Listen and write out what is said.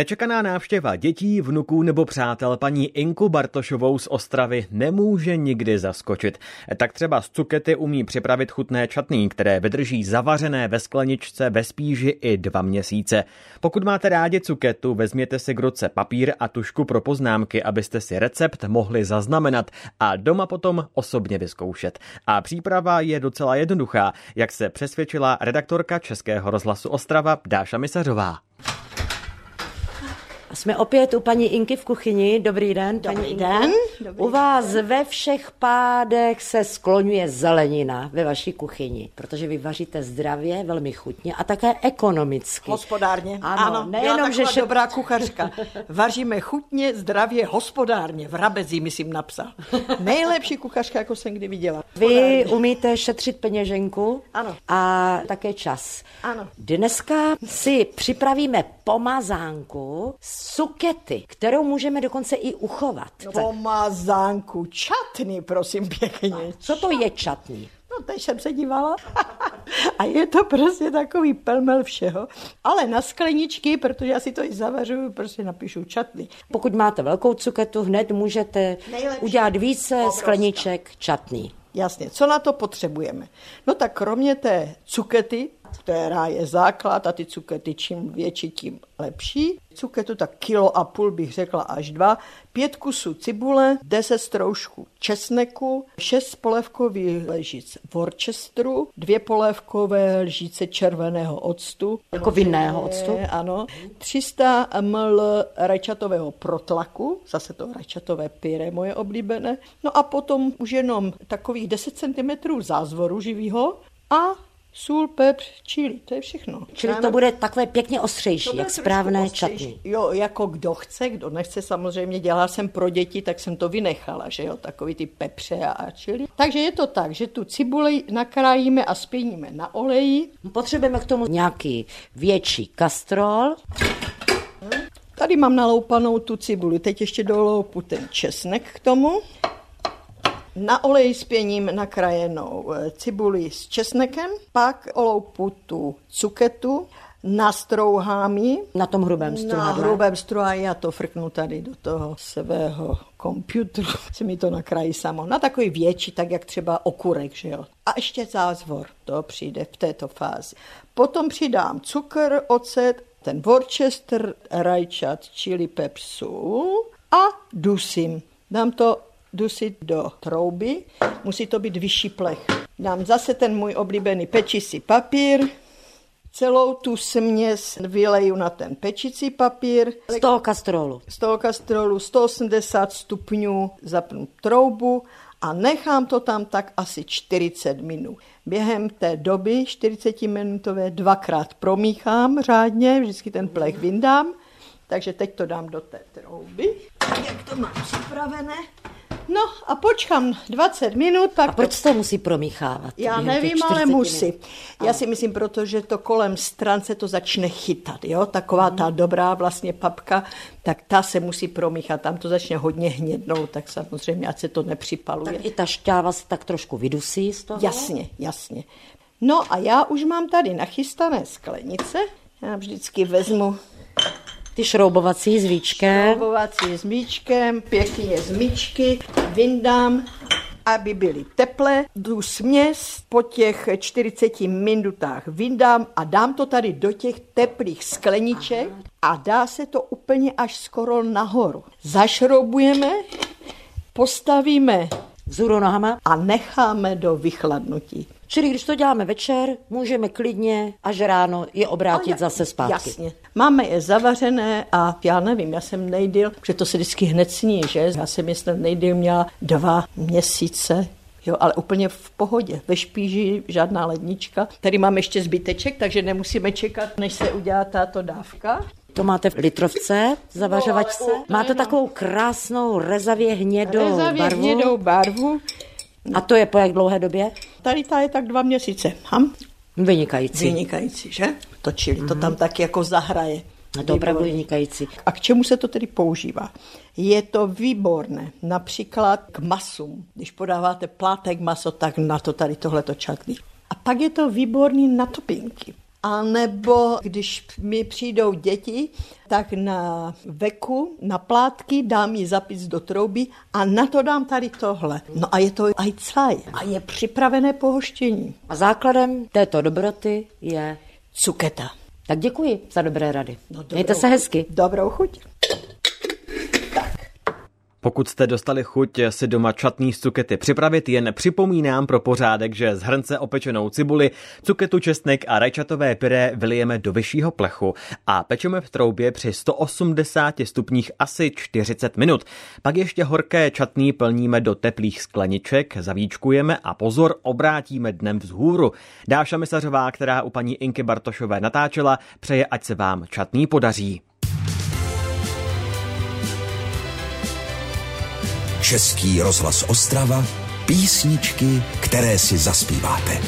Nečekaná návštěva dětí, vnuků nebo přátel paní Inku Bartošovou z Ostravy nemůže nikdy zaskočit. Tak třeba z cukety umí připravit chutné čatný, které vydrží zavařené ve skleničce ve spíži i dva měsíce. Pokud máte rádi cuketu, vezměte si k ruce papír a tušku pro poznámky, abyste si recept mohli zaznamenat a doma potom osobně vyzkoušet. A příprava je docela jednoduchá, jak se přesvědčila redaktorka Českého rozhlasu Ostrava Dáša Misařová. Jsme opět u paní Inky v kuchyni. Dobrý den, Dobrý paní den. Dobrý u vás ve všech pádech se skloňuje zelenina ve vaší kuchyni, protože vy vaříte zdravě, velmi chutně a také ekonomicky. Hospodárně. Ano, ano nejenom, že šet- dobrá kuchařka. Vaříme chutně, zdravě, hospodárně. V Rabezi, myslím, napsal. Nejlepší kuchařka, jako jsem kdy viděla. Vy umíte šetřit peněženku Ano. a také čas. Ano. Dneska si připravíme pomazánku z sukety, kterou můžeme dokonce i uchovat. Pomazánku, čatny, prosím pěkně. Co to je čatný? No, teď jsem se dívala. A je to prostě takový pelmel všeho. Ale na skleničky, protože já si to i zavařuju, prostě napíšu čatny. Pokud máte velkou cuketu, hned můžete Nejlepší. udělat více Obrovská. skleniček čatný. Jasně, co na to potřebujeme? No tak kromě té cukety, která je základ a ty cukety čím větší, tím lepší. Cuketu tak kilo a půl bych řekla až dva. Pět kusů cibule, deset stroužků česneku, šest polévkových lžic Worcesteru, dvě polévkové lžice červeného octu. Jako vinného octu? Ano. 300 ml rajčatového protlaku, zase to rajčatové pyré moje oblíbené. No a potom už jenom takových 10 cm zázvoru živýho a sůl, pepř, čili, to je všechno. Čili to bude takové pěkně ostřejší, jak správné čatný. Jo, jako kdo chce, kdo nechce, samozřejmě dělala jsem pro děti, tak jsem to vynechala, že jo, takový ty pepře a, a čili. Takže je to tak, že tu cibuli nakrájíme a spěníme na oleji. Potřebujeme k tomu nějaký větší kastrol. Tady mám naloupanou tu cibuli, teď ještě doloupu ten česnek k tomu. Na oleji spěním nakrájenou eh, cibuli s česnekem, pak oloupu tu cuketu, nastrouhám ji, Na tom hrubém na struhadle. hrubém struhaji já to frknu tady do toho svého komputeru, se mi to nakrájí samo. Na takový větší, tak jak třeba okurek, že jo. A ještě zázvor, to přijde v této fázi. Potom přidám cukr, ocet, ten Worcester, rajčat, chili pepř, sůl a dusím. Dám to dusit do trouby, musí to být vyšší plech. Dám zase ten můj oblíbený pečící papír, celou tu směs vyleju na ten pečicí papír, Z toho kastrolu. z toho kastrolu 180 stupňů zapnu troubu a nechám to tam tak asi 40 minut. Během té doby 40 minutové dvakrát promíchám řádně, vždycky ten plech vyndám, takže teď to dám do té trouby, jak to mám připravené. No a počkám 20 minut, pak A proč se to musí promíchávat? já nevím, ale 40 musí. minut? Já si myslím, protože to kolem stran se to začne chytat, jo? Taková ta dobrá vlastně papka, tak ta se musí promíchat. Tam to začne hodně hnědnout, tak samozřejmě, ať se to nepřipaluje. Tak i ta šťáva se tak trošku vydusí z toho? Jasně, jasně. No a já už mám tady nachystané sklenice. Já vždycky vezmu Ty šroubovací s víčkem. šroubovací s míčkem, pěkně z míčky, vyndám, aby byly teplé. Tu směs po těch 40 minutách vyndám a dám to tady do těch teplých skleniček a dá se to úplně až skoro nahoru. Zašroubujeme, postavíme Vzhůru nohama. a necháme do vychladnutí. Čili když to děláme večer, můžeme klidně až ráno je obrátit Ale zase zpátky. Jasně. Máme je zavařené a já nevím, já jsem nejdýl, protože to se vždycky hned sní, že? Já jsem myslím nejdýl měla dva měsíce, Jo, ale úplně v pohodě. Ve špíži žádná lednička. Tady mám ještě zbyteček, takže nemusíme čekat, než se udělá tato dávka. To máte v litrovce, zavařovačce. No, máte jenom- takovou krásnou rezavě hnědou Rezavě barvu. hnědou barvu. A to je po jak dlouhé době? Tady ta je tak dva měsíce. Ham? Vynikající. Vynikající, že? Točili to tam tak jako zahraje. A to opravdu vynikající. A k čemu se to tedy používá? Je to výborné, například k masům. Když podáváte plátek maso, tak na to tady tohleto čatný. A pak je to výborný na topinky. A nebo když mi přijdou děti, tak na veku, na plátky dám ji zapis do trouby a na to dám tady tohle. No a je to ajcvaj a je připravené pohoštění. A základem této dobroty je Cuketa. Tak děkuji za dobré rady. No, Mějte se hezky. Dobrou chuť. Pokud jste dostali chuť si doma čatný z cukety připravit, jen připomínám pro pořádek, že z hrnce opečenou cibuli, cuketu, česnek a rajčatové pyré vylijeme do vyššího plechu a pečeme v troubě při 180 stupních asi 40 minut. Pak ještě horké čatný plníme do teplých skleniček, zavíčkujeme a pozor, obrátíme dnem vzhůru. Dáša Misařová, která u paní Inky Bartošové natáčela, přeje, ať se vám čatný podaří. Český rozhlas Ostrava, písničky, které si zaspíváte.